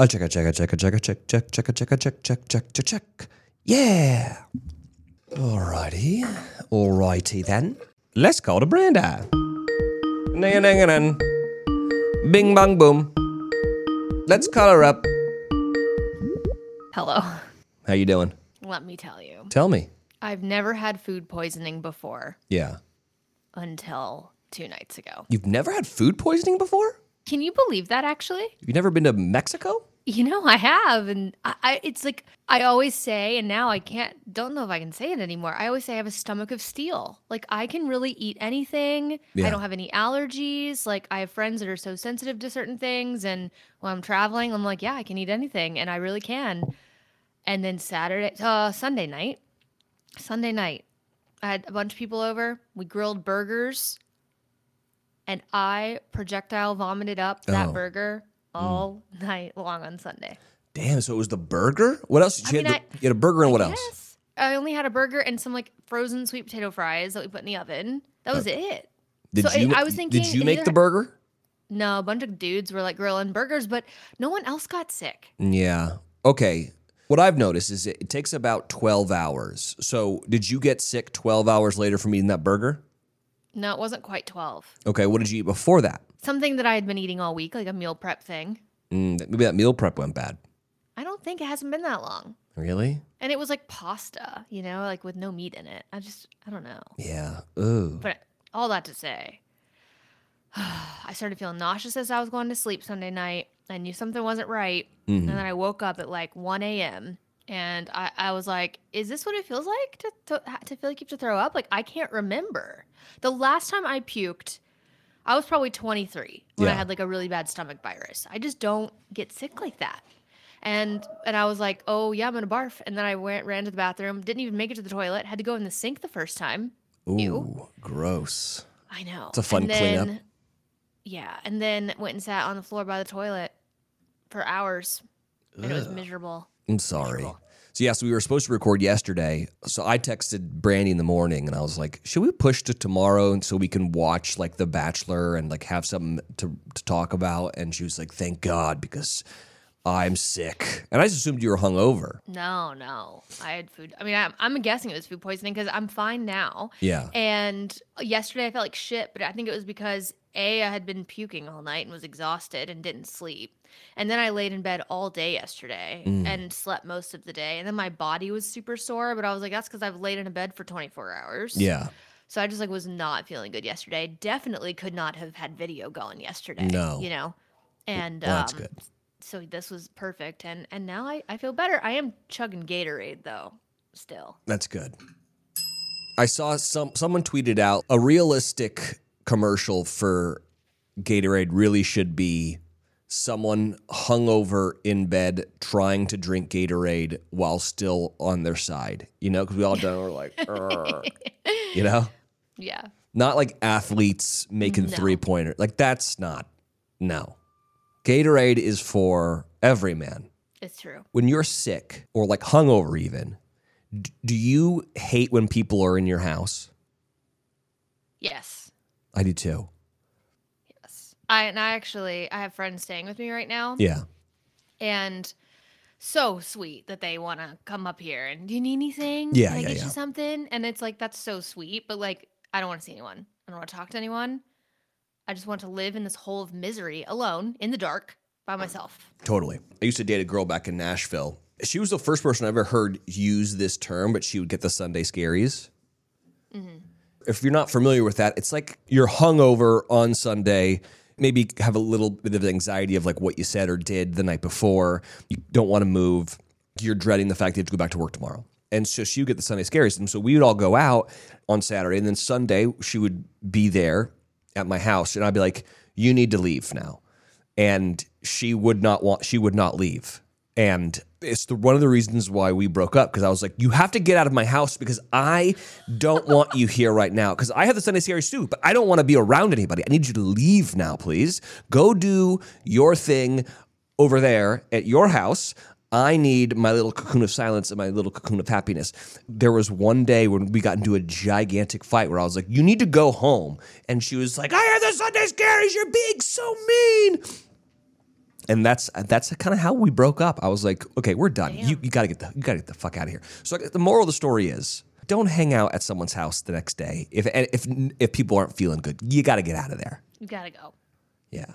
A check, a check, a check, a check, a check, check, check, a check, a check, check, check, check, check. Yeah. Alrighty. Alrighty then. Let's call the Branda. Ning ning ning. Bing bang boom. Let's call her up. Hello. How you doing? Let me tell you. Tell me. I've never had food poisoning before Yeah. until two nights ago. You've never had food poisoning before? Can you believe that actually? You've never been to Mexico? You know, I have. And I, I it's like I always say, and now I can't, don't know if I can say it anymore. I always say I have a stomach of steel. Like I can really eat anything. Yeah. I don't have any allergies. Like I have friends that are so sensitive to certain things. And when I'm traveling, I'm like, yeah, I can eat anything. And I really can. And then Saturday, uh, Sunday night, Sunday night, I had a bunch of people over. We grilled burgers, and I projectile vomited up that Oh. burger Mm. all night long on Sunday. Damn, so it was the burger? What else? Did you, mean, had I- you had a burger and what else? Yes, I only had a burger and some like frozen sweet potato fries that we put in the oven. That was it. Did So I- you, I was thinking Did you make the burger? No, a bunch of dudes were like grilling burgers, but no one else got sick. Yeah. Okay. What I've noticed is it, it takes about 12 hours. So, did you get sick 12 hours later from eating that burger? No, it wasn't quite 12. Okay. What did you eat before that? Something that I had been eating all week, like a meal prep thing. Mm, maybe that meal prep went bad. I don't think it hasn't been that long. Really? And it was like pasta, you know, like with no meat in it. I just, I don't know. Yeah. Ooh. But all that to say, I started feeling nauseous as I was going to sleep Sunday night. I knew something wasn't right. And then I woke up at like 1 a.m. And I, I was like, is this what it feels like to, to, to feel like you have to throw up? Like, I can't remember. The last time I puked, I was probably 23 when I had like a really bad stomach virus. I just don't get sick like that. And and I was like, oh yeah, I'm gonna barf. And then I went ran to the bathroom, didn't even make it to the toilet, had to go in the sink the first time. Ooh. Ew. Gross. I know. It's a fun and cleanup. then, Yeah, and then went and sat on the floor by the toilet for hours, and it was miserable. I'm sorry. So yeah, so we were supposed to record yesterday. So I texted Brandi in the morning and I was like, should we push to tomorrow and so we can watch like The Bachelor and like have something to, to talk about? And she was like, thank God, because I'm sick. And I just assumed you were hungover. No, no, I had food. I mean, I'm, I'm guessing it was food poisoning because I'm fine now. Yeah. And yesterday I felt like shit, but I think it was because A, I had been puking all night and was exhausted and didn't sleep. And then I laid in bed all day yesterday Mm. and slept most of the day. And then my body was super sore, but I was like, that's because I've laid in a bed for 24 hours. Yeah. So I just like was not feeling good yesterday. Definitely could not have had video going yesterday. No. You know? And Well, that's um, good. So this was perfect. And and now I, I feel better. I am chugging Gatorade though, still. That's good. I saw some someone tweeted out a realistic commercial for Gatorade really should be someone hungover in bed trying to drink Gatorade while still on their side. You know, because we all done we're like, you know, Yeah. not like athletes making No. three pointer. Like that's not no. Gatorade is for every man It's true. when you're sick or like hungover even d- do you hate when people are in your house Yes. i do too Yes. I and I actually I have friends staying with me right now. yeah And so sweet that they want to come up here and do you need anything? Yeah, Can I yeah, get yeah. you something? And it's like that's so sweet, but like I don't want to see anyone. I don't want to talk to anyone. I just want to live in this hole of misery alone in the dark by mm. myself. totally. I used to date a girl back in nashville. She was the first person i ever heard use this term but she would get the sunday scaries. Mm-hmm. If you're not familiar with that it's like you're hungover on sunday maybe have a little bit of anxiety of like what you said or did the night before. You don't want to move. You're dreading the fact that you have to go back to work tomorrow. And so she would get the sunday scaries and so we would all go out on saturday and then sunday she would be there at my house and i'd be like you need to leave now and she would not want she would not leave and it's the, one of the reasons why we broke up because I was like, you have to get out of my house because I don't want you here right now. Because I have the Sunday series too, but I don't want to be around anybody. I need you to leave now, please. Go do your thing over there at your house. I need my little cocoon of silence and my little cocoon of happiness. There was one day when we got into a gigantic fight where I was like, You need to go home. And she was like, I have the Sunday scaries. You're being so mean. and that's that's kind of how we broke up. I was like, okay, we're done. You, you gotta get the you gotta get the fuck out of here. So the moral of the story is, don't hang out at someone's house the next day if if if people aren't feeling good. You gotta get out of there. You gotta go. Yeah.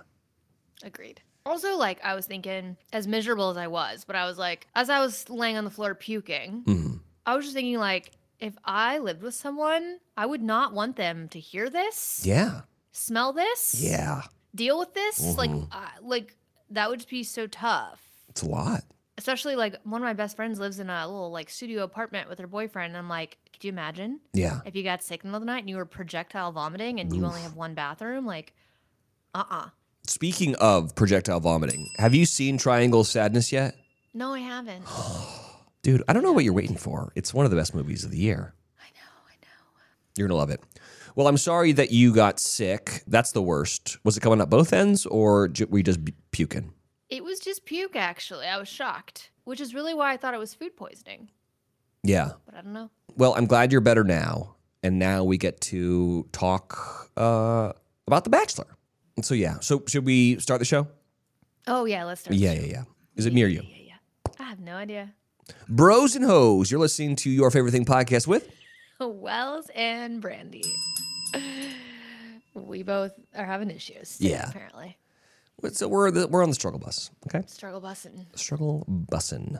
Agreed. Also, like I was thinking, as miserable as I was, but I was like, as I was laying on the floor puking, Mm-hmm. I was just thinking, like, if I lived with someone, I would not want them to hear this, Yeah. smell this, Yeah. deal with this. Like, Mhm. uh, like that would just be so tough. It's a lot. Especially like one of my best friends lives in a little like studio apartment with her boyfriend. And I'm like, could you imagine Yeah. if you got sick in the middle of the night and you were projectile vomiting and you only have one bathroom? Like, uh uh Speaking of projectile vomiting, have you seen Triangle Sadness yet? No, I haven't. Dude, I don't know what you're waiting for. It's one of the best movies of the year. I know, I know. You're gonna love it. Well, I'm sorry that you got sick. That's the worst. Was it coming up both ends, or were you just puking? It was just puke, actually. I was shocked, which is really why I thought it was food poisoning. Yeah. But I don't know. Well, I'm glad you're better now, and now we get to talk uh, about The Bachelor. So yeah. So should we start the show? Oh, yeah, let's start. Yeah, yeah, yeah. Is it near you? Yeah, yeah. I have no idea. Bros and hoes. You're listening to your favorite thing podcast with. Wells and Brandi. We both are having issues. Yeah. Apparently. So we're the, we're on the struggle bus. Okay. Struggle busting. Struggle bussin'.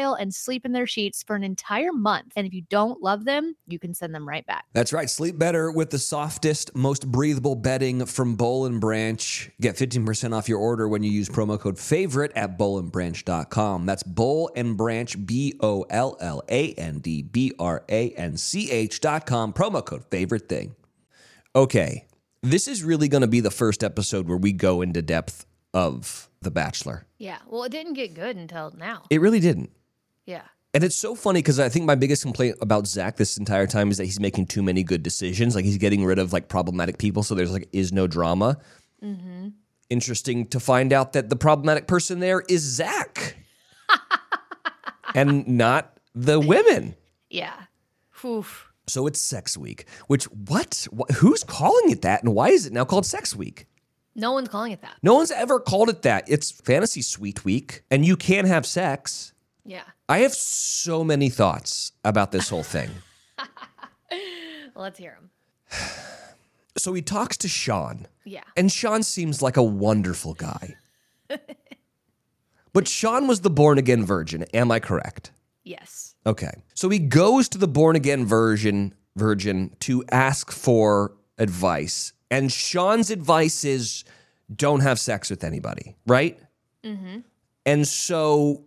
and sleep in their sheets for an entire month. And if you don't love them, you can send them right back. That's right. Sleep better with the softest, most breathable bedding from Boll and Branch. Get 15% off your order when you use promo code favorite at bollandbranch.com. That's Boll and Branch, B O L L A N D B R A N C H.com. Promo code favorite thing. Okay. This is really going to be the first episode where we go into depth of The Bachelor. Yeah. Well, it didn't get good until now. It really didn't. Yeah. And it's so funny because I think my biggest complaint about Zach this entire time is that he's making too many good decisions. Like he's getting rid of like problematic people, so there's like is no drama. Mm-hmm. Interesting to find out that the problematic person there is Zach, and not the women. Yeah. Whew. So it's Sex Week. Which what? Wh- Who's calling it that, and why is it now called Sex Week? No one's calling it that. No one's ever called it that. It's Fantasy Suite Week, and you can have sex. Yeah. I have so many thoughts about this whole thing. Let's hear them. so he talks to Sean, Yeah. and Sean seems like a wonderful guy. but Sean was the born again virgin. Am I correct? Yes. Okay. So he goes to the born again virgin virgin to ask for advice. And Sean's advice is don't have sex with anybody, right? Mm-hmm. And so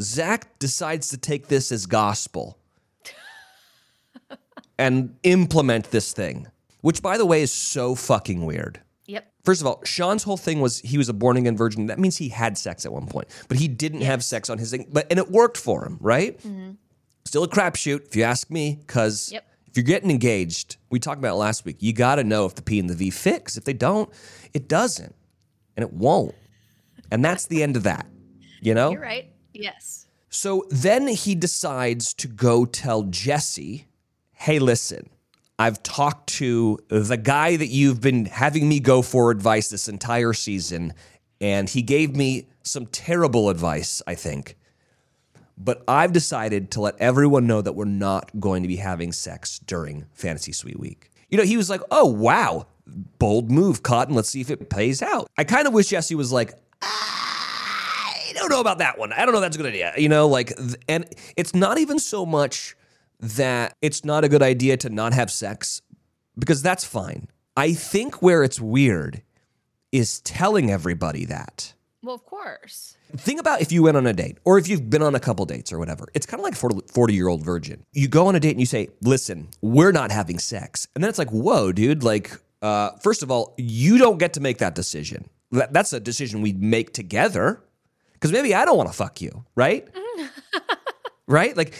Zach decides to take this as gospel and implement this thing, which, by the way, is so fucking weird. Yep. First of all, Sean's whole thing was he was a born again virgin. That means he had sex at one point, but he didn't have sex on his thing. But and it worked for him, right? Mm-hmm. Still a crapshoot, if you ask me. Because Yep. if you're getting engaged, we talked about it last week. You got to know if the P and the V fit. 'cause if they don't, it doesn't, and it won't. And that's the end of that. You know. You're right. Yes. So then he decides to go tell Jesse, hey, listen, I've talked to the guy that you've been having me go for advice this entire season, and he gave me some terrible advice, I think. But I've decided to let everyone know that we're not going to be having sex during Fantasy Suite Week. You know, he was like, oh, wow, bold move, Cotton. Let's see if it pays out. I kind of wish Jesse was like, I don't know about that one. I don't know if that's a good idea. You know, like, and it's not even so much that it's not a good idea to not have sex because that's fine. I think where it's weird is telling everybody that. Well, of course. Think about if you went on a date or if you've been on a couple dates or whatever. It's kind of like a 40 year old virgin. You go on a date and you say, listen, we're not having sex. And then it's like, whoa, dude, like, uh, first of all, you don't get to make that decision. That's a decision we make together. Because maybe I don't want to fuck you, right? right? Like,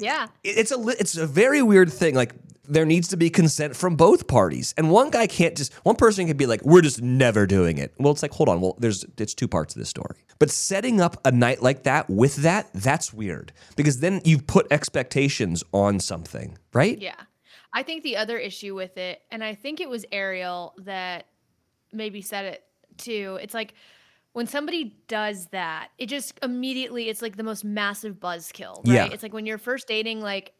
Yeah. it's a it's a very weird thing. Like there needs to be consent from both parties, and one guy can't just one person can be like, "We're just never doing it." Well, it's like, hold on. Well, there's it's two parts of this story. But setting up a night like that with that, that's weird because then you've put expectations on something, right? Yeah. I think the other issue with it, and I think it was Ariel that maybe said it too, it's like when somebody does that, it just immediately, it's like the most massive buzzkill, right? Yeah. It's like when you're first dating, like,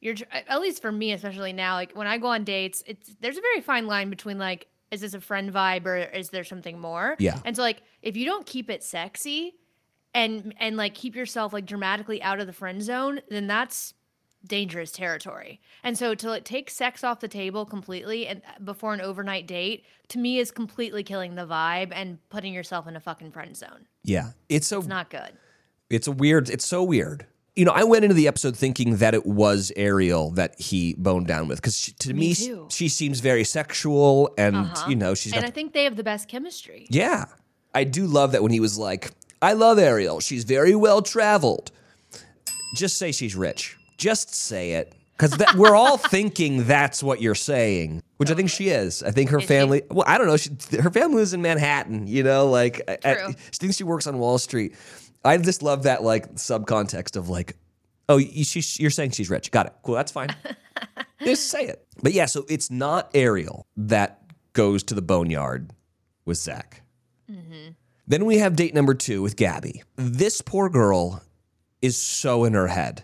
you're at least for me, especially now, like when I go on dates, it's there's a very fine line between like, is this a friend vibe or is there something more? Yeah. And so like, if you don't keep it sexy, and and like keep yourself like dramatically out of the friend zone, then that's dangerous territory. And so to like take sex off the table completely and uh, before an overnight date to me is completely killing the vibe and putting yourself in a fucking friend zone. Yeah, it's a It's not good. It's a weird. It's so weird. You know, I went into the episode thinking that it was Ariel that he boned down with because to me, Me she seems very sexual, and Uh-huh. you know, she's And I think they have the best chemistry. Yeah. I do love that when he was like, I love Ariel. She's very well traveled. Just say she's rich. Just say it. Because we're all thinking that's what you're saying, which I think she is. I think her Is she? family, well, I don't know. She, her family lives in Manhattan, you know, like, I- I- she thinks she works on Wall Street. I just love that, like, subcontext of, like, oh, you, she, you're saying she's rich. Got it. Cool. That's fine. just say it. But yeah, so it's not Ariel that goes to the boneyard with Zach. Mm-hmm. Then we have date number two with Gabby. This poor girl is so in her head.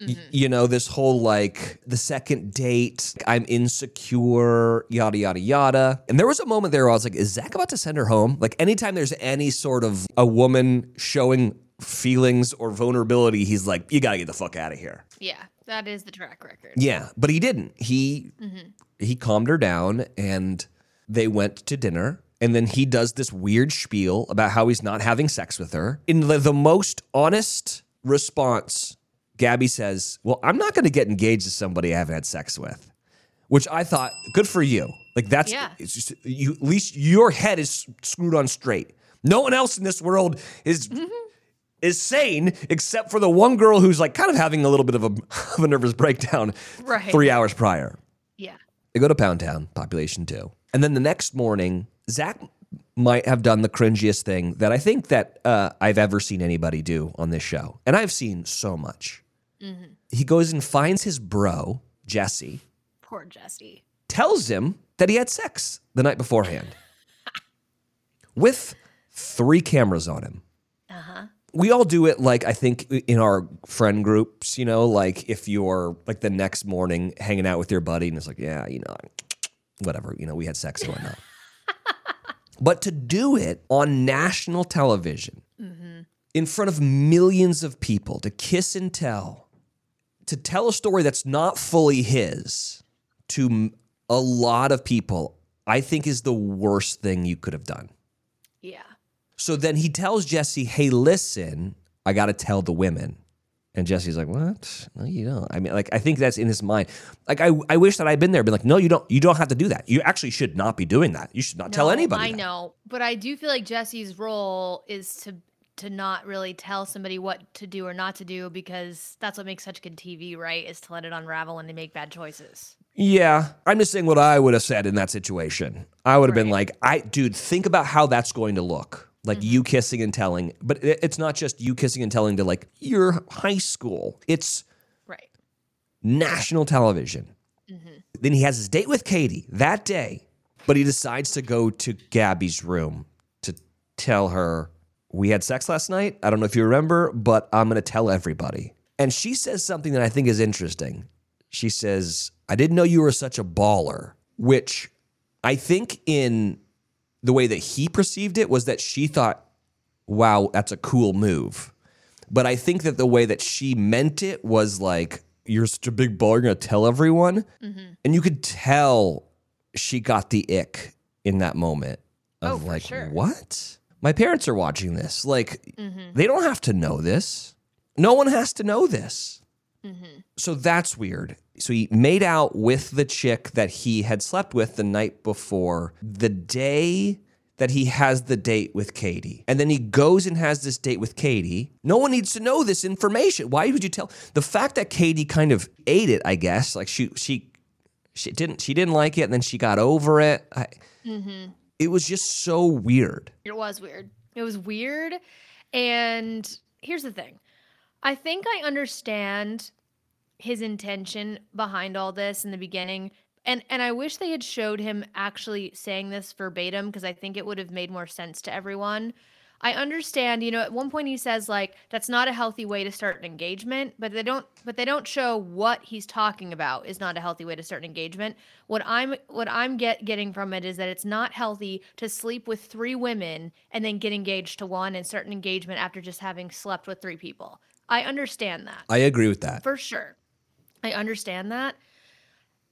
Y- mm-hmm. you know, this whole like the second date, I'm insecure, yada, yada, yada. And there was a moment there where I was like, is Zach about to send her home? Like, anytime there's any sort of a woman showing feelings or vulnerability, he's like, you gotta get the fuck out of here. Yeah, that is the track record. Yeah, but he didn't. He mm-hmm. he calmed her down and they went to dinner. And then he does this weird spiel about how he's not having sex with her. In the, the most honest response, Gabby says, Well, I'm not going to get engaged to somebody I haven't had sex with. Which I thought, good for you. Like, that's Yeah. it's just, you, at least your head is screwed on straight. No one else in this world is is sane except for the one girl who's like kind of having a little bit of a, of a nervous breakdown Right. three hours prior. Yeah. They go to Pound Town, population two. And then the next morning, Zach might have done the cringiest thing that I think that uh, I've ever seen anybody do on this show. And I've seen so much. Mm-hmm. He goes and finds his bro, Jesse, Poor Jesse. tells him that he had sex the night beforehand with three cameras on him. Uh-huh. We all do it like I think in our friend groups, you know, like if you're like the next morning hanging out with your buddy and it's like, yeah, you know, whatever, you know, we had sex or whatnot. but to do it on national television mm-hmm. in front of millions of people, to kiss and tell, to tell a story that's not fully his to a lot of people, I think is the worst thing you could have done. Yeah. So then he tells Jesse, hey, listen, I got to tell the women. And Jesse's like, what? No, you don't. I mean, like, I think that's in his mind. Like, I, I wish that I'd been there, been like, no, you don't, you don't have to do that. You actually should not be doing that. You should not tell anybody. I that. know, but I do feel like Jesse's role is to to not really tell somebody what to do or not to do because that's what makes such good TV, right? Is to let it unravel and to make bad choices. Yeah, I'm just saying what I would have said in that situation. I would have been like, "I, dude, think about how that's going to look. Like you mm-hmm. kissing and telling, but it- it's not just you kissing and telling to like your high school. It's Right. national television. Mm-hmm. Then he has his date with Katie that day, but he decides to go to Gabby's room to tell her, We had sex last night. I don't know if you remember, but I'm going to tell everybody. And she says something that I think is interesting. She says, I didn't know you were such a baller, which I think in the way that he perceived it was that she thought wow, that's a cool move. But I think that the way that she meant it was like, you're such a big baller, you're gonna tell everyone. Mm-hmm. And you could tell she got the ick in that moment of Oh, like, sure. what? My parents are watching this. Like, mm-hmm. they don't have to know this. No one has to know this. Mm-hmm. So that's weird. So he made out with the chick that he had slept with the night before, the day that he has the date with Katie. And then he goes and has this date with Katie. No one needs to know this information. Why would you tell? The fact that Katie kind of ate it, I guess, like she she she didn't she didn't like it and then she got over it. I, mm-hmm. It was just so weird. It was weird. It was weird. And here's the thing I think I understand his intention behind all this in the beginning. And, and I wish they had showed him actually saying this verbatim because I think it would have made more sense to everyone. I understand, you know, at one point he says like that's not a healthy way to start an engagement, but they don't but they don't show what he's talking about is not a healthy way to start an engagement. What I'm what I'm get getting from it is that it's not healthy to sleep with three women and then get engaged to one and start an engagement after just having slept with three people. I understand that I agree with that. for sure. I understand that.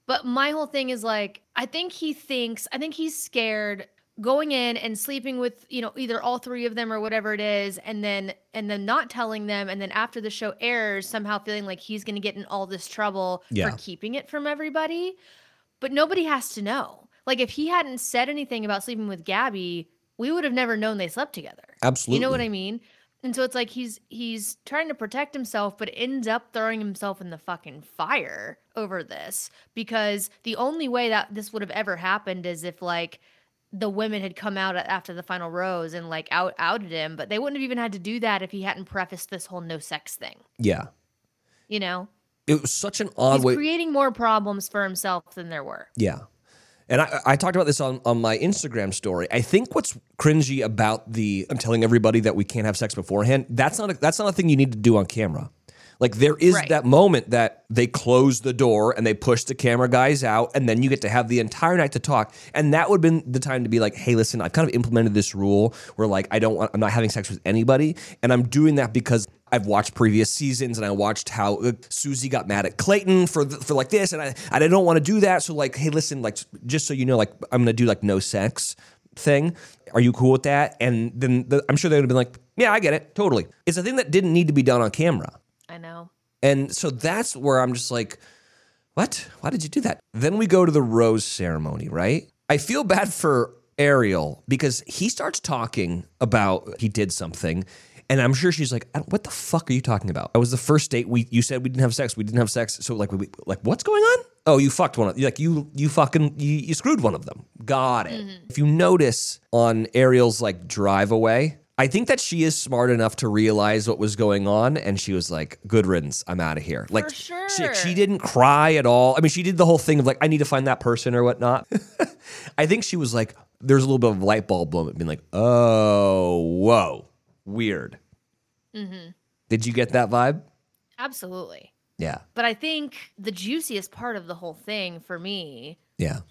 But my whole thing is like, I think he thinks, I think he's scared going in and sleeping with, you know, either all three of them or whatever it is, and then and then not telling them, and then after the show airs, somehow feeling like he's gonna get in all this trouble Yeah. for keeping it from everybody. But nobody has to know. Like if he hadn't said anything about sleeping with Gabby, we would have never known they slept together. Absolutely. You know what I mean? And so it's like he's he's trying to protect himself, but ends up throwing himself in the fucking fire over this because the only way that this would have ever happened is if like the women had come out after the final rose and like out outed him, but they wouldn't have even had to do that if he hadn't prefaced this whole no sex thing. Yeah. You know, It was such an odd he's way. creating more problems for himself than there were. Yeah. And I, I talked about this on, on my Instagram story. I think what's cringy about the I'm telling everybody that we can't have sex beforehand, that's not a, that's not a thing you need to do on camera. Like there is Right. that moment that they close the door and they push the camera guys out, and then you get to have the entire night to talk. And that would have been the time to be like, hey, listen, I've kind of implemented this rule where like I don't want I'm not having sex with anybody, and I'm doing that because I've watched previous seasons and I watched how uh, Susie got mad at Clayton for th- for like this, and I and I don't want to do that. So like, hey, listen, like just so you know, like I'm gonna do like no sex thing. Are you cool with that? And then the, I'm sure they would have been like, yeah, I get it, totally. It's a thing that didn't need to be done on camera. I know. And so that's where I'm just like, what? Why did you do that? Then we go to the rose ceremony, right? I feel bad for Ariel because he starts talking about he did something. And I'm sure she's like, "What the fuck are you talking about?" That was the first date. We you said we didn't have sex. We didn't have sex. So like, we, like what's going on? Oh, you fucked one of like you you fucking you, you screwed one of them. Got it. Mm-hmm. If you notice on Ariel's like drive away, I think that she is smart enough to realize what was going on, and she was like, "Good riddance. I'm out of here." Like she, sure. she didn't cry at all. I mean, she did the whole thing of like, "I need to find that person" or whatnot. I think she was like, there's a little bit of light bulb moment, being like, "Oh, whoa, weird." Mm-hmm. Did you get that vibe? Absolutely. Yeah, But I think the juiciest part of the whole thing for me yeah,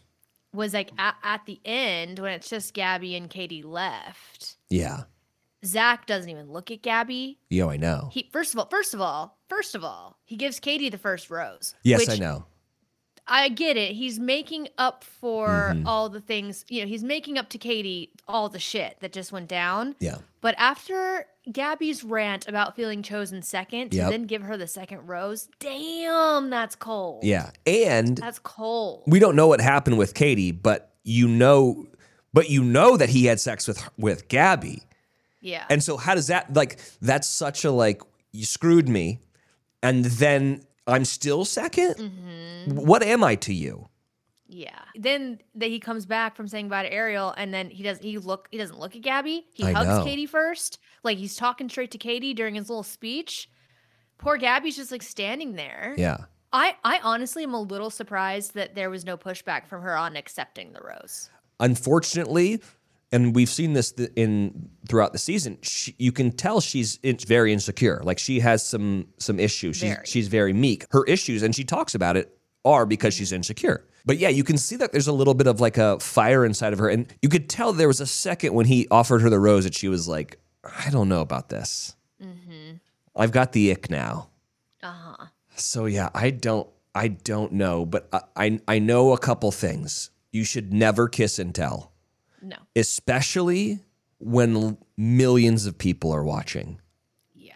was like at, at the end when it's just Gabby and Katie left. yeah. Zach doesn't even look at Gabby. Yo, I know. He first of all, first of all, first of all, he gives Katie the first rose. yes, I know. I get it. He's making up for Mm-hmm. all the things, you know, he's making up to Katie all the shit that just went down. Yeah, But after Gabby's rant about feeling chosen second to Yep. then give her the second rose, damn, that's cold. yeah. And That's cold. we don't know what happened with Katie, but you know, but you know that he had sex with with Gabby. Yeah. And so how does that like that's such a like you screwed me and then I'm still 2nd Mm-hmm. What am I to you? Yeah. Then that he comes back from saying bye to Ariel, and then he does he look he doesn't look at Gabby. He I hugs know. Katie first, like he's talking straight to Katie during his little speech. Poor Gabby's just like standing there. Yeah. I I honestly am a little surprised that there was no pushback from her on accepting the rose. Unfortunately, and we've seen this in throughout the season, she, you can tell she's very insecure. Like she has some some issues. She's Very. she's very meek. Her issues, and she talks about it, are because she's insecure. But yeah, you can see that there's a little bit of like a fire inside of her, and you could tell there was a second when he offered her the rose that she was like, I don't know about this. I've got the ick now. Uh huh. So yeah, I don't I don't know, but I I, I know a couple things. You should never kiss and tell, No. especially when millions of people are watching. Yeah.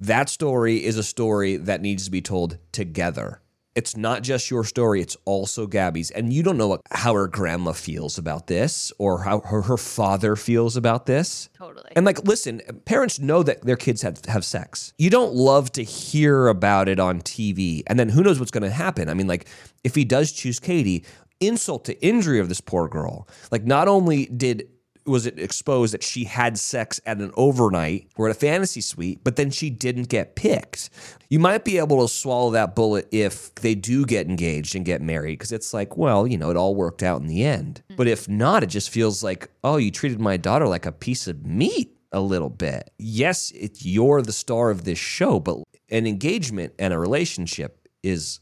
That story is a story that needs to be told together. It's not just your story, it's also Gabby's. And you don't know what, how her grandma feels about this or how her, her father feels about this. Totally. And like, listen, parents know that their kids have, have sex. You don't love to hear about it on TV. And then who knows what's going to happen? I mean, like, if he does choose Katie, insult to injury of this poor girl. Like, not only did was it exposed that she had sex at an overnight or at a fantasy suite, but then she didn't get picked. You might be able to swallow that bullet if they do get engaged and get married, because it's like, well, you know, it all worked out in the end. Mm. But if not, it just feels like, oh, you treated my daughter like a piece of meat a little bit. Yes, it, you're the star of this show, but an engagement and a relationship is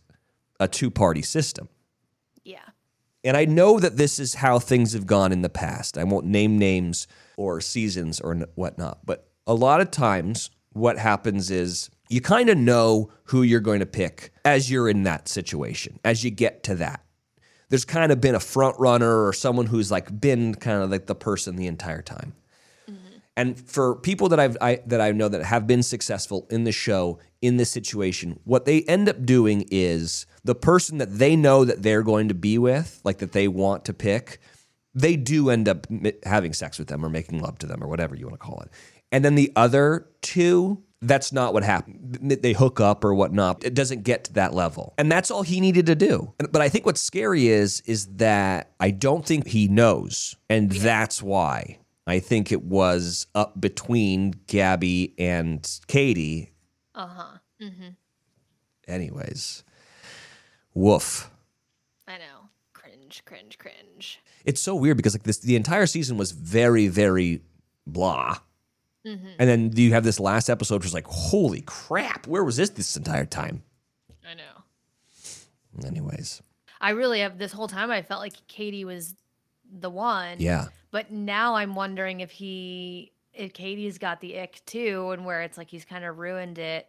a two party system. yeah. And I know that this is how things have gone in the past. I won't name names or seasons or whatnot, but a lot of times what happens is you kind of know who you're going to pick as you're in that situation, as you get to that. There's kind of been a front runner or someone who's like been kind of like the person the entire time. And for people that I've I, that I know that have been successful in the show in this situation, what they end up doing is the person that they know that they're going to be with, like that they want to pick, they do end up having sex with them or making love to them or whatever you want to call it. And then the other two, that's not what happened. They hook up or whatnot. It doesn't get to that level. And that's all he needed to do. But I think what's scary is is that I don't think he knows. And that's why. I think it was up between Gabby and Katie. Uh huh. Mm-hmm. Anyways, woof. I know. Cringe, cringe, cringe. It's so weird because like this, the entire season was very, very blah. And then you have this last episode, which is like, holy crap, where was this this entire time? I know. Anyways, I really have this whole time I felt like Katie was the one. yeah. But now I'm wondering if he if Katie's got the ick too and where it's like he's kind of ruined it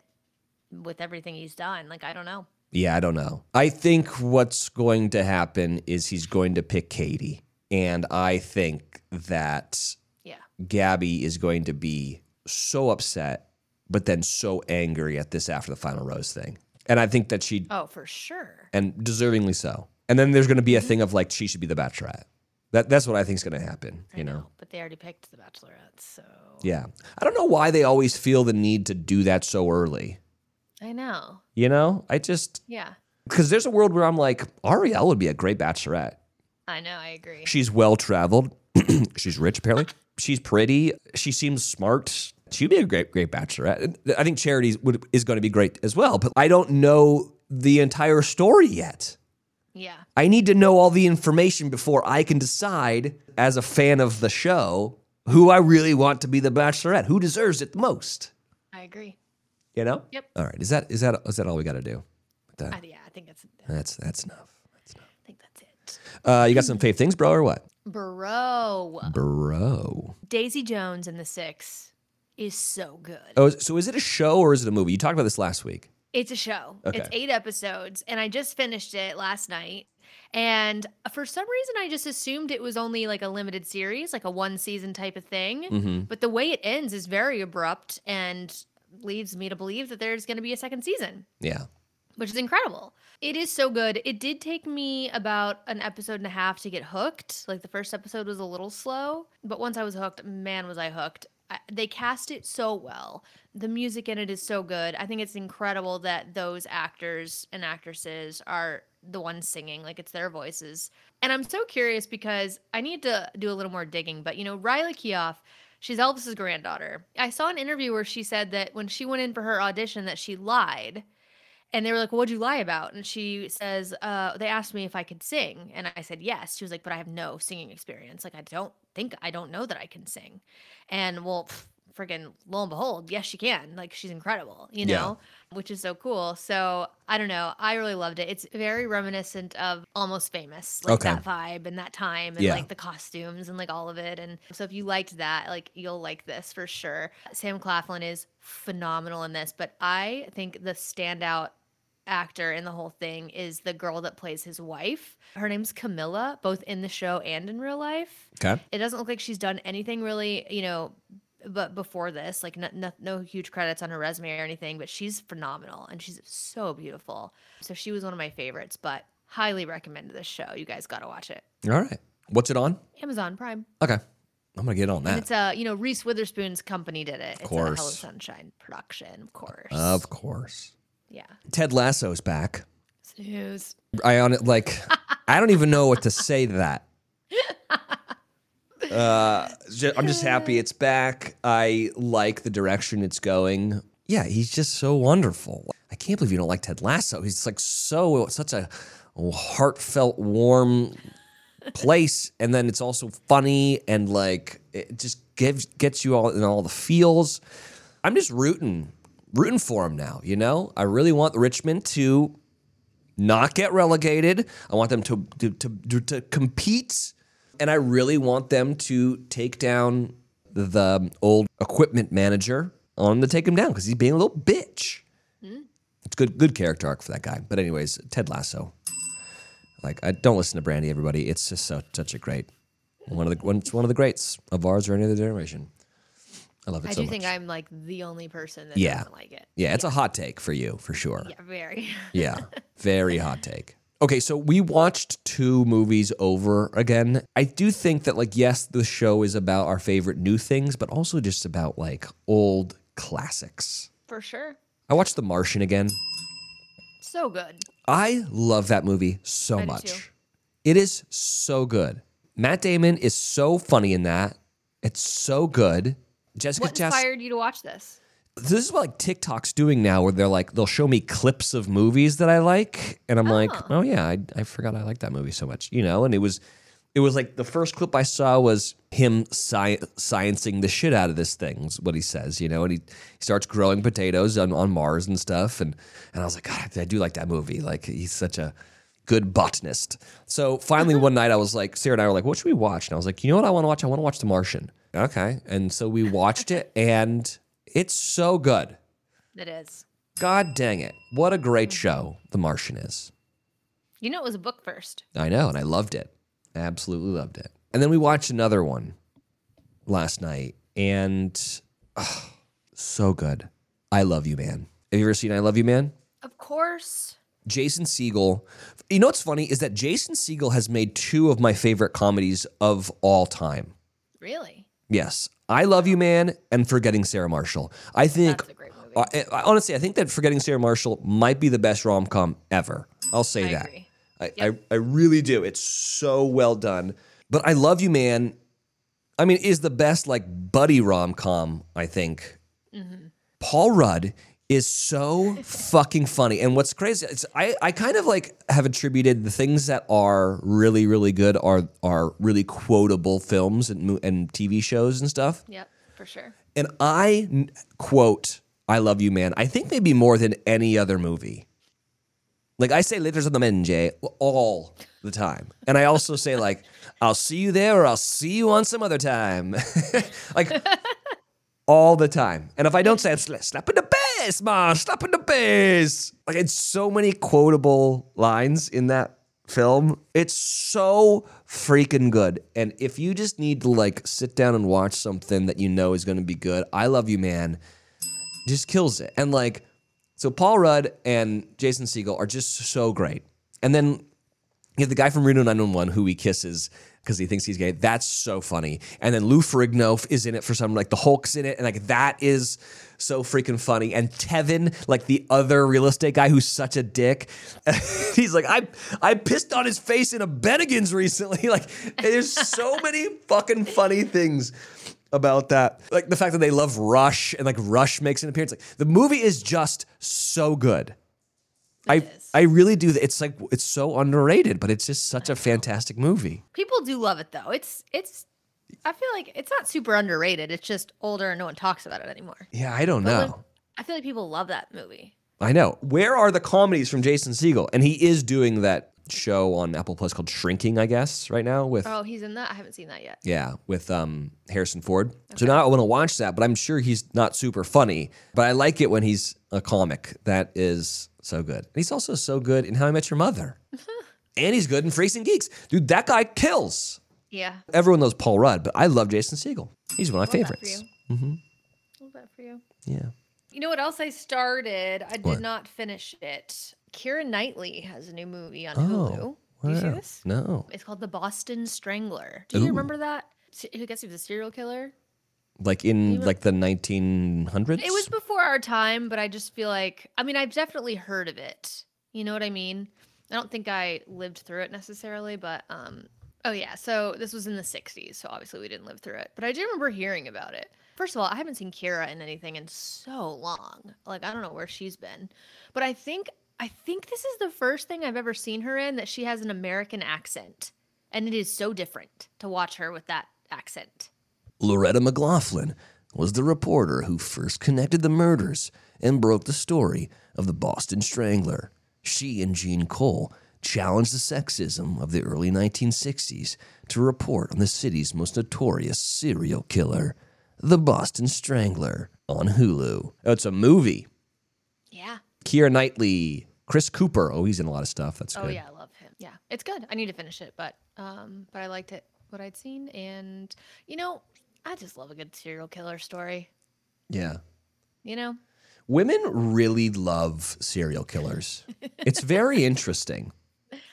with everything he's done. Like I don't know. Yeah, I don't know. I think what's going to happen is he's going to pick Katie. And I think that Yeah. Gabby is going to be so upset, but then so angry at this after the final rose thing. And I think that she, Oh, for sure. and deservingly so. And then there's going to be a mm-hmm. thing of like, she should be the bachelorette. That, that's what I think is going to happen, you know? But they already picked the bachelorette, so Yeah. I don't know why they always feel the need to do that so early. I know. You know, I just, Yeah. because there's a world where I'm like, Ariel would be a great bachelorette. I know, I agree. She's well traveled. She's rich, apparently. She's pretty. She seems smart. She'd be a great, great bachelorette. I think Charity would, is going to be great as well, but I don't know the entire story yet. Yeah. I need to know all the information before I can decide, as a fan of the show, who I really want to be the bachelorette. Who deserves it the most? I agree. You know? Yep. All right. Is that is that is that all we got to do? That? yeah, I think that's That's enough. that's enough. I think that's it. Uh, you got some fave things, bro, or what? Bro. Bro. Daisy Jones and the Six is so good. Oh, so is it a show or is it a movie? You talked about this last week. It's a show. It's eight episodes, and I just finished it last night. And for some reason, I just assumed it was only like a limited series, like a one season type of thing. Mm-hmm. But the way it ends is very abrupt and leads me to believe that there's going to be a second season, Yeah. which is incredible. It is so good. It did take me about an episode and a half to get hooked. Like the first episode was a little slow, but once I was hooked, man, was I hooked. They cast it so well. The music in it is so good. I think it's incredible that those actors and actresses are the ones singing, like it's their voices. And I'm so curious because I need to do a little more digging. But you know, Riley Keough, she's Elvis's granddaughter. I saw an interview where she said that when she went in for her audition, that she lied and they were like, well, "What'd you lie about?" And she says, uh, "They asked me if I could sing, and I said yes." She was like, "But I have no singing experience. Like, I don't think I don't know that I can sing." And well, freaking lo and behold, yes, she can. Like she's incredible, you Yeah. know, which is so cool. So I don't know. I really loved it. It's very reminiscent of Almost Famous, like Okay. that vibe and that time and Yeah. like the costumes and like all of it. And so if you liked that, like you'll like this for sure. Sam Claflin is phenomenal in this, but I think the standout actor in the whole thing is the girl that plays his wife. Her name's Camilla, both in the show and in real life. Okay. It doesn't look like she's done anything really, you know, but before this, like no, no, no huge credits on her resume or anything, but she's phenomenal and she's so beautiful. So she was one of my favorites, but highly recommend this show. You guys got to watch it. All right. What's it on? Amazon Prime. Okay. I'm gonna get on And that. it's a, you know, Reese Witherspoon's company did it. It's a Hello course. Sunshine production, of course. Of course. Yeah. Ted Lasso's back. Snooze. I on it like I don't even know what to say to that. Uh, I'm just happy it's back. I like the direction it's going. Yeah, he's just so wonderful. I can't believe you don't like Ted Lasso. He's like so such a heartfelt, warm place, and then it's also funny and like it just gives gets you all in all the feels. I'm just rooting rooting for him now. You know, I really want Richmond to not get relegated. I want them to to to, to compete, and I really want them to take down the old equipment manager. I want him to take him down because he's being a little bitch. Hmm. It's good good character arc for that guy. But anyways, Ted Lasso. Like I don't listen to Brandi, everybody. It's just so such a great one of the one, it's one of the greats of ours or any other generation. I love it I so do much. think I'm like the only person that Yeah. doesn't like it. yeah, it's a hot take for you for sure. Yeah, very. Yeah, very hot take. Okay, so we watched two movies over again. I do think that, like, yes, the show is about our favorite new things, but also just about like old classics. For sure. I watched The Martian again. So good. I love that movie so I much. It is so good. Matt Damon is so funny in that. It's so good. Jessica What inspired you to watch this? this is what like TikTok's doing now, where they're like they'll show me clips of movies that I like, and I'm like, oh, oh yeah, I, I forgot I like that movie so much, you know. And it was, it was like the first clip I saw was him sci- sciencing the shit out of this thing. is what he says, you know, and he, he starts growing potatoes on, on Mars and stuff, and and I was like, God, I do like that movie. Like he's such a good botanist. So finally uh-huh. one night I was like, Sarah and I were like, what should we watch? And I was like, you know what I want to watch? I want to watch The Martian. Okay, and so we watched it, and it's so good. It is. God dang it. What a great show The Martian is. You know, it was a book first. I know, and I loved it. Absolutely loved it. And then we watched another one last night, and ah, so good. I Love You Man. Have you ever seen I Love You Man? Of course. Jason Segel. You know what's funny is that Jason Segel has made two of my favorite comedies of all time. Really? Yes. I Love You Man and Forgetting Sarah Marshall. I think That's a great movie. Uh, honestly, I think that Forgetting Sarah Marshall might be the best rom com ever. I'll say I that. agree. I, I, I really do. It's so well done. But I Love You Man, I mean, is the best like buddy rom com, I think. Mm-hmm. Paul Rudd is so fucking funny. And what's crazy is I, I kind of like have attributed the things that are really, really good are are really quotable films and, and TV shows and stuff. Yep, for sure. And I quote, I love you, man. I think maybe more than any other movie. Like I say letters on the menge all the time. And I also say like, I'll see you there or I'll see you on some other time. like all the time. And if I don't say it, slap slap in the bass, man, slap in the bass. Like it's so many quotable lines in that film. It's so freaking good. And if you just need to like sit down and watch something that you know is going to be good, I love you, man. Just kills it. And like, so Paul Rudd and Jason Segel are just so great. And then you have the guy from Reno 911 who he kisses because he thinks he's gay. That's so funny. And then Lou Ferrigno is in it for some, like the Hulk's in it. And like that is so freaking funny. And Tevin, like the other real estate guy who's such a dick, he's like, I, I pissed on his face in a Bennigan's recently. Like there's so many fucking funny things about that. Like the fact that they love Rush and like Rush makes an appearance. Like the movie is just so good. I is. I really do. It's like it's so underrated, but it's just such a fantastic movie. People do love it though. It's it's I feel like it's not super underrated. It's just older and no one talks about it anymore. Yeah, I don't But know. I feel like people love that movie. I know. Where are the comedies from Jason Segel? And he is doing that show on Apple Plus called Shrinking, I guess, right now with Oh, he's in that. I haven't seen that yet. yeah, with um Harrison Ford. So now I want to watch that, but I'm sure he's not super funny. But I like it when he's a comic. That is so good. And he's also so good in How I Met Your Mother. and he's good in Freaks and Geeks. Dude, that guy kills. Yeah. Everyone knows Paul Rudd, but I love Jason Segel. He's one of my Love that for favorites. you. Mm-hmm. Love that for you. Yeah. You know what else I started? I did What? not finish it. Keira Knightley has a new movie on Oh, Hulu. Do you see this? No. It's called The Boston Strangler. Do you Ooh. remember that? I guess he was a serial killer. Like in like the 1900s? It was before our time, but I just feel like I mean I've definitely heard of it. You know what I mean? I don't think I lived through it necessarily, but um oh yeah, so this was in the 60s, so obviously we didn't live through it. But I do remember hearing about it. First of all, I haven't seen Keira in anything in so long. Like I don't know where she's been. But I think I think this is the first thing I've ever seen her in that she has an American accent. And it is so different to watch her with that accent. Loretta McLaughlin was the reporter who first connected the murders and broke the story of the Boston Strangler. She and Jean Cole challenged the sexism of the early 1960s to report on the city's most notorious serial killer, the Boston Strangler, on Hulu. Oh, it's a movie. Yeah. Keira Knightley, Chris Cooper. Oh, he's in a lot of stuff. That's Oh good. Oh, yeah, I love him. Yeah, it's good. I need to finish it, but um, but I liked it what I'd seen, and you know, I just love a good serial killer story. yeah. You know, Women really love serial killers. it's very interesting.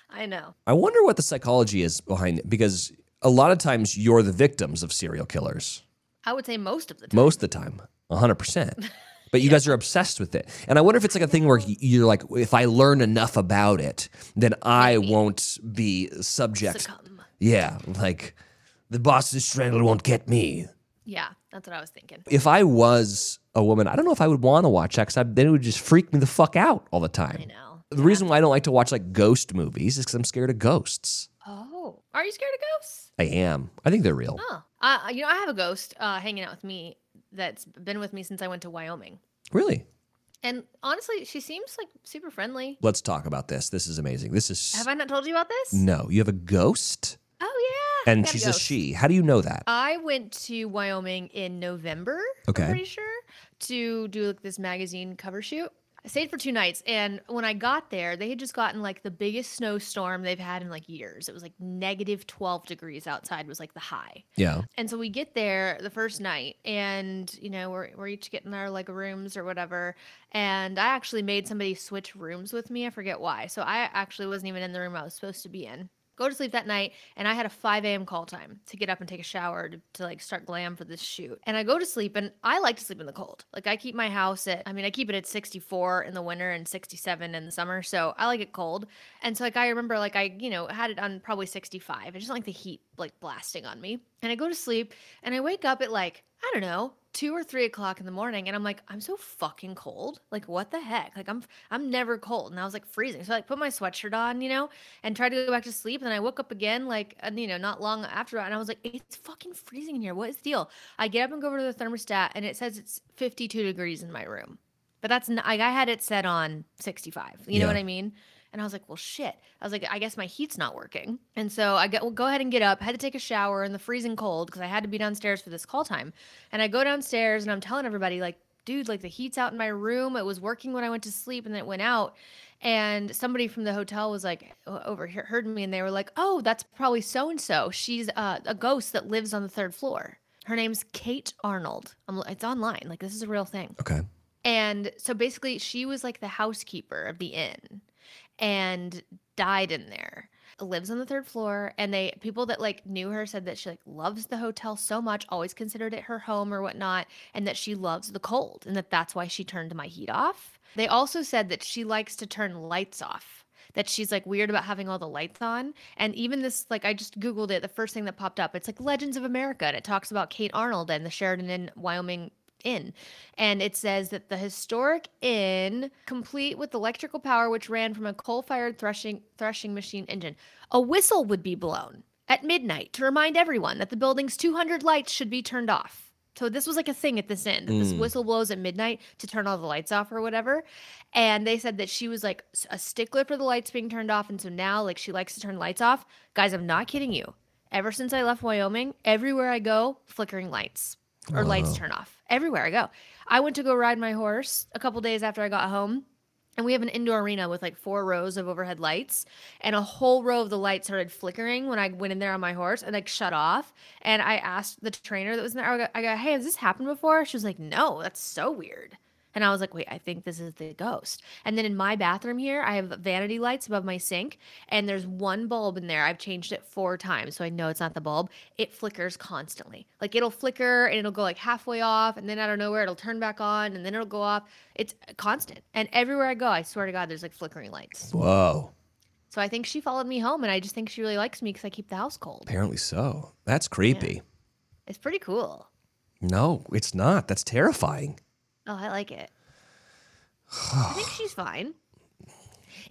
I know. I wonder what the psychology is behind it because a lot of times you're the victims of serial killers. I would say most of the time. Most of the time, 100%. But you guys are obsessed with it. And I wonder if it's like a thing where you're like, if I learn enough about it, then I won't be subject. Succumb. Yeah, like the Boston Strangler won't get me. Yeah, that's what I was thinking. If I was a woman, I don't know if I would want to watch that because then it would just freak me the fuck out all the time. I know. The reason why I don't like to watch like ghost movies is because I'm scared of ghosts. Oh, are you scared of ghosts? I am. I think they're real. Oh, uh, you know, I have a ghost uh, hanging out with me that's been with me since I went to Wyoming, Really? and honestly, she seems like super friendly. Let's talk about this. This is amazing. This is Have I not told you about this? no. You have a ghost, Oh yeah, and she's a she. How do you know that? I went to Wyoming in November. Okay. I'm pretty sure to do like this magazine cover shoot. I stayed for two nights, and when I got there, they had just gotten like the biggest snowstorm they've had in like years. It was like negative twelve degrees outside was like the high. yeah. And so we get there the first night, and you know we're we're each getting our like rooms or whatever. And I actually made somebody switch rooms with me. I forget why. So I actually wasn't even in the room I was supposed to be in. Go to sleep that night, and I had a 5 a.m. call time to get up and take a shower to, to like start glam for this shoot. And I go to sleep, and I like to sleep in the cold. Like I keep my house at, I mean, I keep it at 64 in the winter and 67 in the summer, so I like it cold. And so like I remember like I you know had it on probably 65. I just like the heat like blasting on me. And I go to sleep, and I wake up at like I don't know two or three o'clock in the morning and i'm like i'm so fucking cold. Like what the heck? Like i'm i'm never cold. And i was like freezing. So i like put my sweatshirt on you know and tried to go back to sleep and then i woke up again like and, you know not long after that and i was like it's fucking freezing in here. What is the deal? I get up and go over to the thermostat and it says it's 52 degrees in my room. But that's not, like i had it set on 65 you know what i mean and I was like, well, shit. I was like, I guess my heat's not working. And so I go, well, go ahead and get up. I had to take a shower in the freezing cold because I had to be downstairs for this call time. And I go downstairs and I'm telling everybody, like, dude, like the heat's out in my room. It was working when I went to sleep and then it went out. And somebody from the hotel was like, overheard heard me and they were like, oh, that's probably so and so. She's uh, a ghost that lives on the third floor. Her name's Kate Arnold. I'm, it's online. Like, this is a real thing. Okay. And so basically, she was like the housekeeper of the inn and died in there. Lives on the third floor, and they people that like knew her said that she like loves the hotel so much, always considered it her home or whatnot, and that she loves the cold, and that that's why she turned my heat off. They also said that she likes to turn lights off. That she's like weird about having all the lights on. And even this, like, I just Googled it. The first thing that popped up, it's like Legends of America. And it talks about Kate Arnold and the Sheridan in Wyoming inn. And it says that the historic inn, complete with electrical power which ran from a coal-fired threshing threshing machine engine, a whistle would be blown at midnight to remind everyone that the building's 200 lights should be turned off. So this was like a thing at this inn. that This hmm. whistle blows at midnight to turn all the lights off or whatever. And they said that she was like a stickler for the lights being turned off, and so now like she likes to turn lights off. Guys, I'm not kidding you. Ever since I left Wyoming, everywhere I go, flickering lights or lights turn off. Everywhere I go. I went to go ride my horse a couple days after I got home. And we have an indoor arena with like four rows of overhead lights, and a whole row of the lights started flickering when I went in there on my horse and like shut off. And I asked the trainer that was in there, I go, I go, "Hey, has this happened before?" She was like, "No, that's so weird." And I was like, "Wait, I think this is the ghost." And then in my bathroom here, I have vanity lights above my sink, and there's one bulb in there. I've changed it four times, so I know it's not the bulb. It flickers constantly. Like it'll flicker and it'll go like halfway off, and then out of nowhere it'll turn back on, and then it'll go off. It's constant. And everywhere I go, I swear to God, there's like flickering lights. Whoa. So I think she followed me home, and I just think she really likes me because I keep the house cold. Apparently so. That's creepy. It's pretty cool. No, it's not. That's terrifying. Oh, I like it. I think she's fine.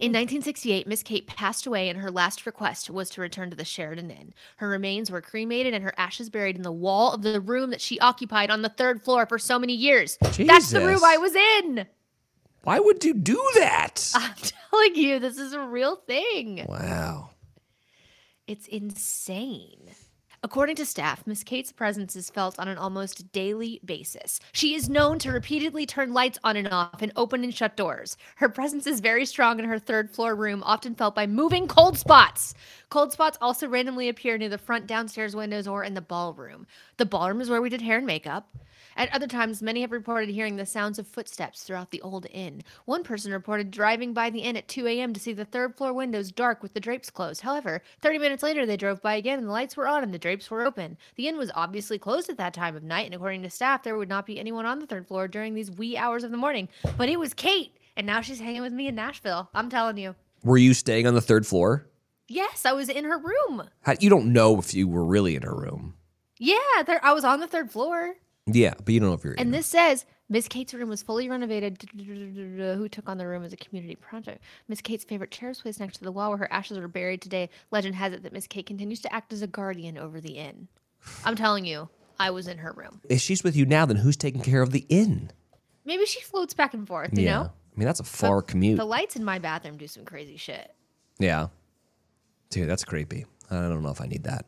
In 1968, Miss Kate passed away, and her last request was to return to the Sheridan Inn. Her remains were cremated and her ashes buried in the wall of the room that she occupied on the third floor for so many years. That's the room I was in. Why would you do that? I'm telling you, this is a real thing. Wow. It's insane. According to staff, Miss Kate's presence is felt on an almost daily basis. She is known to repeatedly turn lights on and off and open and shut doors. Her presence is very strong in her third floor room, often felt by moving cold spots. Cold spots also randomly appear near the front downstairs windows or in the ballroom. The ballroom is where we did hair and makeup. At other times, many have reported hearing the sounds of footsteps throughout the old inn. One person reported driving by the inn at 2 a.m. to see the third floor windows dark with the drapes closed. However, 30 minutes later, they drove by again and the lights were on and the drapes were open. The inn was obviously closed at that time of night, and according to staff, there would not be anyone on the third floor during these wee hours of the morning. But it was Kate, and now she's hanging with me in Nashville. I'm telling you. Were you staying on the third floor? Yes, I was in her room. How, you don't know if you were really in her room. Yeah, there, I was on the third floor. Yeah, but you don't know if you're And this says Miss Kate's room was fully renovated. Who took on the room as a community project? Miss Kate's favorite chair is placed next to the wall where her ashes are buried today. Legend has it that Miss Kate continues to act as a guardian over the inn. I'm telling you, I was in her room. If she's with you now, then who's taking care of the inn? Maybe she floats back and forth, you yeah. know? I mean, that's a far commute. The lights in my bathroom do some crazy shit. yeah. Dude, that's creepy. I don't know if I need that.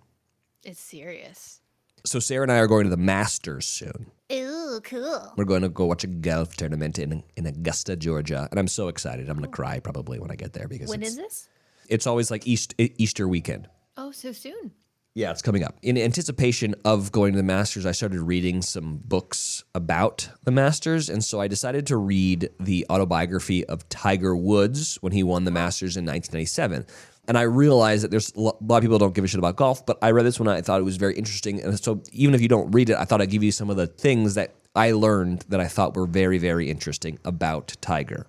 It's serious. So Sarah and I are going to the Masters soon. Ooh, cool. We're going to go watch a golf tournament in in Augusta, Georgia, and I'm so excited. I'm going to cry probably when I get there because When it's, is this? it's always like East, Easter weekend. Oh, so soon. Yeah, it's coming up. In anticipation of going to the Masters, I started reading some books about the Masters. And so I decided to read the autobiography of Tiger Woods when he won the Masters in 1997. And I realized that there's a lot of people don't give a shit about golf, but I read this one. and I thought it was very interesting. And so even if you don't read it, I thought I'd give you some of the things that I learned that I thought were very, very interesting about Tiger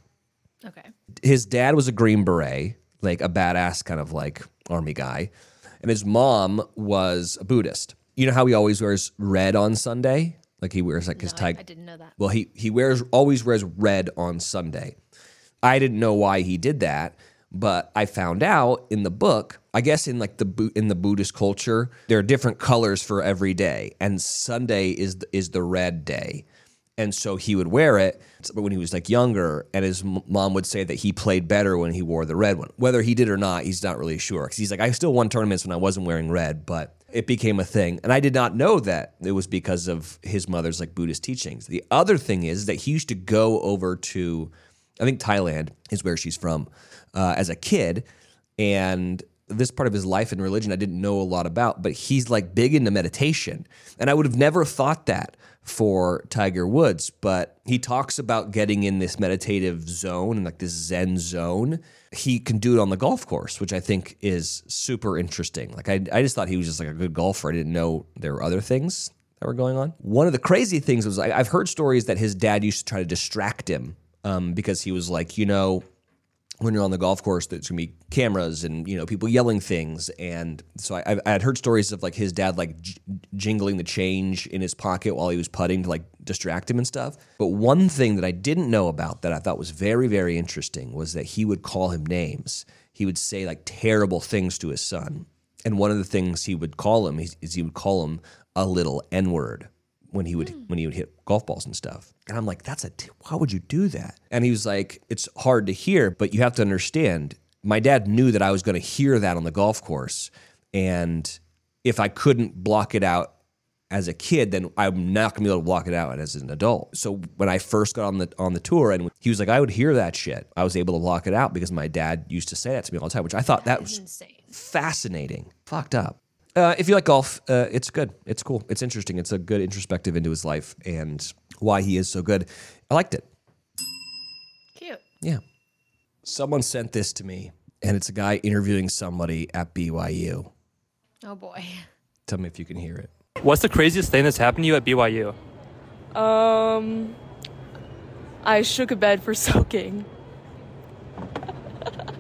Okay. his dad was a Green Beret, like a badass kind of like army guy, and his mom was a Buddhist. You know how he always wears red on Sunday? Like he wears like his No, I, tiger. I didn't know that. Well, he he wears always wears red on Sunday. I didn't know why he did that, but I found out in the book. I guess in like the in the Buddhist culture, there are different colors for every day, and Sunday is is the red day. And so he would wear it when he was like younger, and his mom would say that he played better when he wore the red one. Whether he did or not, he's not really sure. Because he's like, I still won tournaments when I wasn't wearing red, but it became a thing. And I did not know that it was because of his mother's like Buddhist teachings. The other thing is that he used to go over to, I think Thailand is where she's from, uh, as a kid, and this part of his life and religion I didn't know a lot about, but he's like big into meditation. And I would have never thought that for Tiger Woods, but he talks about getting in this meditative zone and like this Zen zone. He can do it on the golf course, which I think is super interesting. Like, I, I just thought he was just like a good golfer. I didn't know there were other things that were going on. One of the crazy things was I, I've heard stories that his dad used to try to distract him um, because he was like, you know, when you're on the golf course, there's gonna be cameras and you know people yelling things, and so I, I had heard stories of like his dad like j- jingling the change in his pocket while he was putting to like distract him and stuff. But one thing that I didn't know about that I thought was very very interesting was that he would call him names. He would say like terrible things to his son, And one of the things he would call him is, is he would call him a little N word when he would when he would hit golf balls and stuff. And I'm like, that's a t- why would you do that? And he was like, it's hard to hear, but you have to understand. My dad knew that I was going to hear that on the golf course, and if I couldn't block it out as a kid, then I'm not gonna be able to block it out as an adult. So when I first got on the on the tour, and he was like, I would hear that shit. I was able to block it out because my dad used to say that to me all the time, which I thought that was Insane. fascinating. Fucked up. Uh, if you like golf, uh, it's good. It's cool. It's interesting. It's a good introspective into his life and why he is so good. I liked it. Cute. Yeah. Someone sent this to me, and it's a guy interviewing somebody at BYU. Oh boy. Tell me if you can hear it. What's the craziest thing that's happened to you at BYU? Um, I shook a bed for soaking.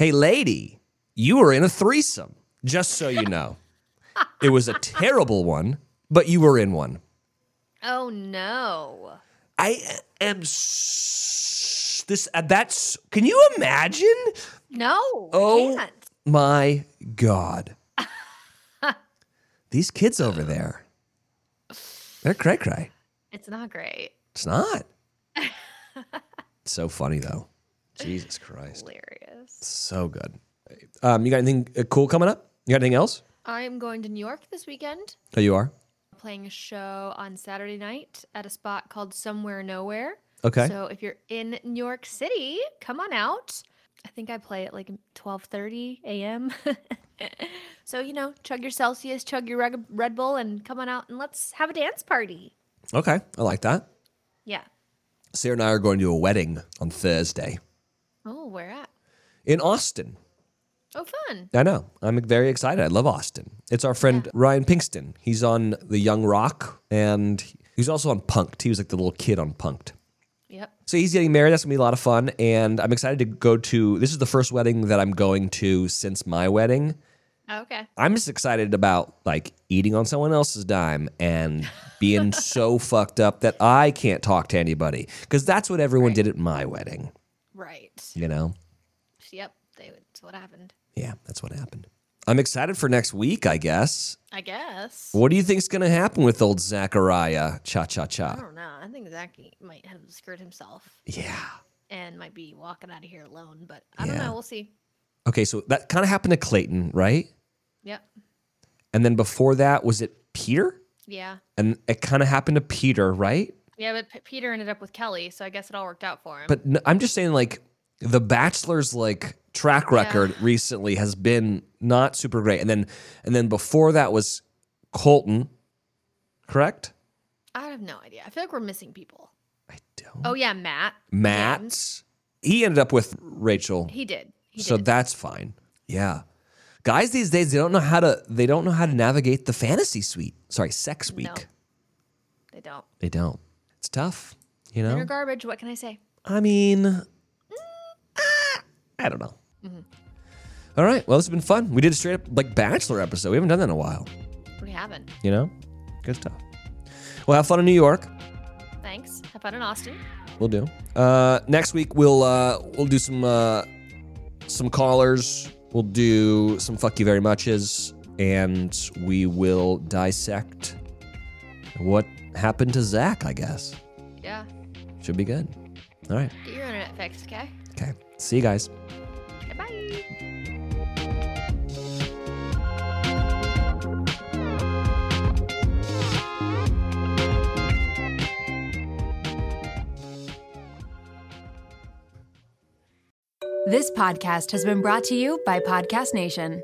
Hey, lady, you were in a threesome, just so you know. it was a terrible one, but you were in one. Oh no. I am. S- this, uh, that's. Can you imagine? No. Oh. Can't. My God. These kids over there, they're cray cray. It's not great. It's not. so funny, though. Jesus Christ. Hilarious. So good. Um, you got anything uh, cool coming up? You got anything else? I'm going to New York this weekend. Oh, you are? Playing a show on Saturday night at a spot called Somewhere Nowhere. Okay. So if you're in New York City, come on out. I think I play at like 12:30 a.m. so you know, chug your Celsius, chug your Red Bull, and come on out and let's have a dance party. Okay. I like that. Yeah. Sarah and I are going to a wedding on Thursday Oh, where at? in Austin. Oh, fun. I know. I'm very excited. I love Austin. It's our friend Ryan Pinkston. He's on The Young Rock and he's also on Punk'd. He was like the little kid on Punk'd. Yep. So he's getting married. That's gonna be a lot of fun. And I'm excited to go to this is the first wedding that I'm going to since my wedding. Okay. I'm just excited about like eating on someone else's dime and being so fucked up that I can't talk to anybody. Because that's what everyone did at my wedding, Right. you know? Yep. They, that's what happened. Yeah, that's what happened. I'm excited for next week, I guess. I guess. What do you think's gonna happen with old Zachariah? Cha cha Cha? I don't know. I think Zach might have screwed himself Yeah. and might be walking out of here alone, but I don't Yeah. know. We'll see. Okay, so that kind of happened to Clayton, right? Yep. And then before that, was it Peter? Yeah. And it kind of happened to Peter, right? Yeah, but P- Peter ended up with Kelley, so I guess it all worked out for him. But n- I'm just saying, like, the Bachelor's like track record recently has been not super great. And then, and then before that was Colton, correct? I have no idea. I feel like we're missing people. I don't. Oh yeah, Matt. Matt. James. He ended up with Rachel. He did. He so did. that's fine. Yeah. Guys these days they don't know how to they don't know how to navigate the fantasy suite. Sorry, sex week. No. They don't. They don't. It's tough, you know? They're garbage. What can I say? I mean, ah, I don't know. All right. Well, this has been fun. We did a straight up like bachelor episode. We haven't done that in a while, We haven't. you know? Good stuff. Well, have fun in New York. Thanks. Have fun in Austin. We'll do. Uh, next week we'll uh, we'll do some uh, some callers. We'll do some fuck you very muches, and we will dissect what happened to Zach. I guess Yeah. should be good. All right. Get your internet fixed, okay? Okay. See you guys. Okay, bye. This podcast has been brought to you by Podcast Nation.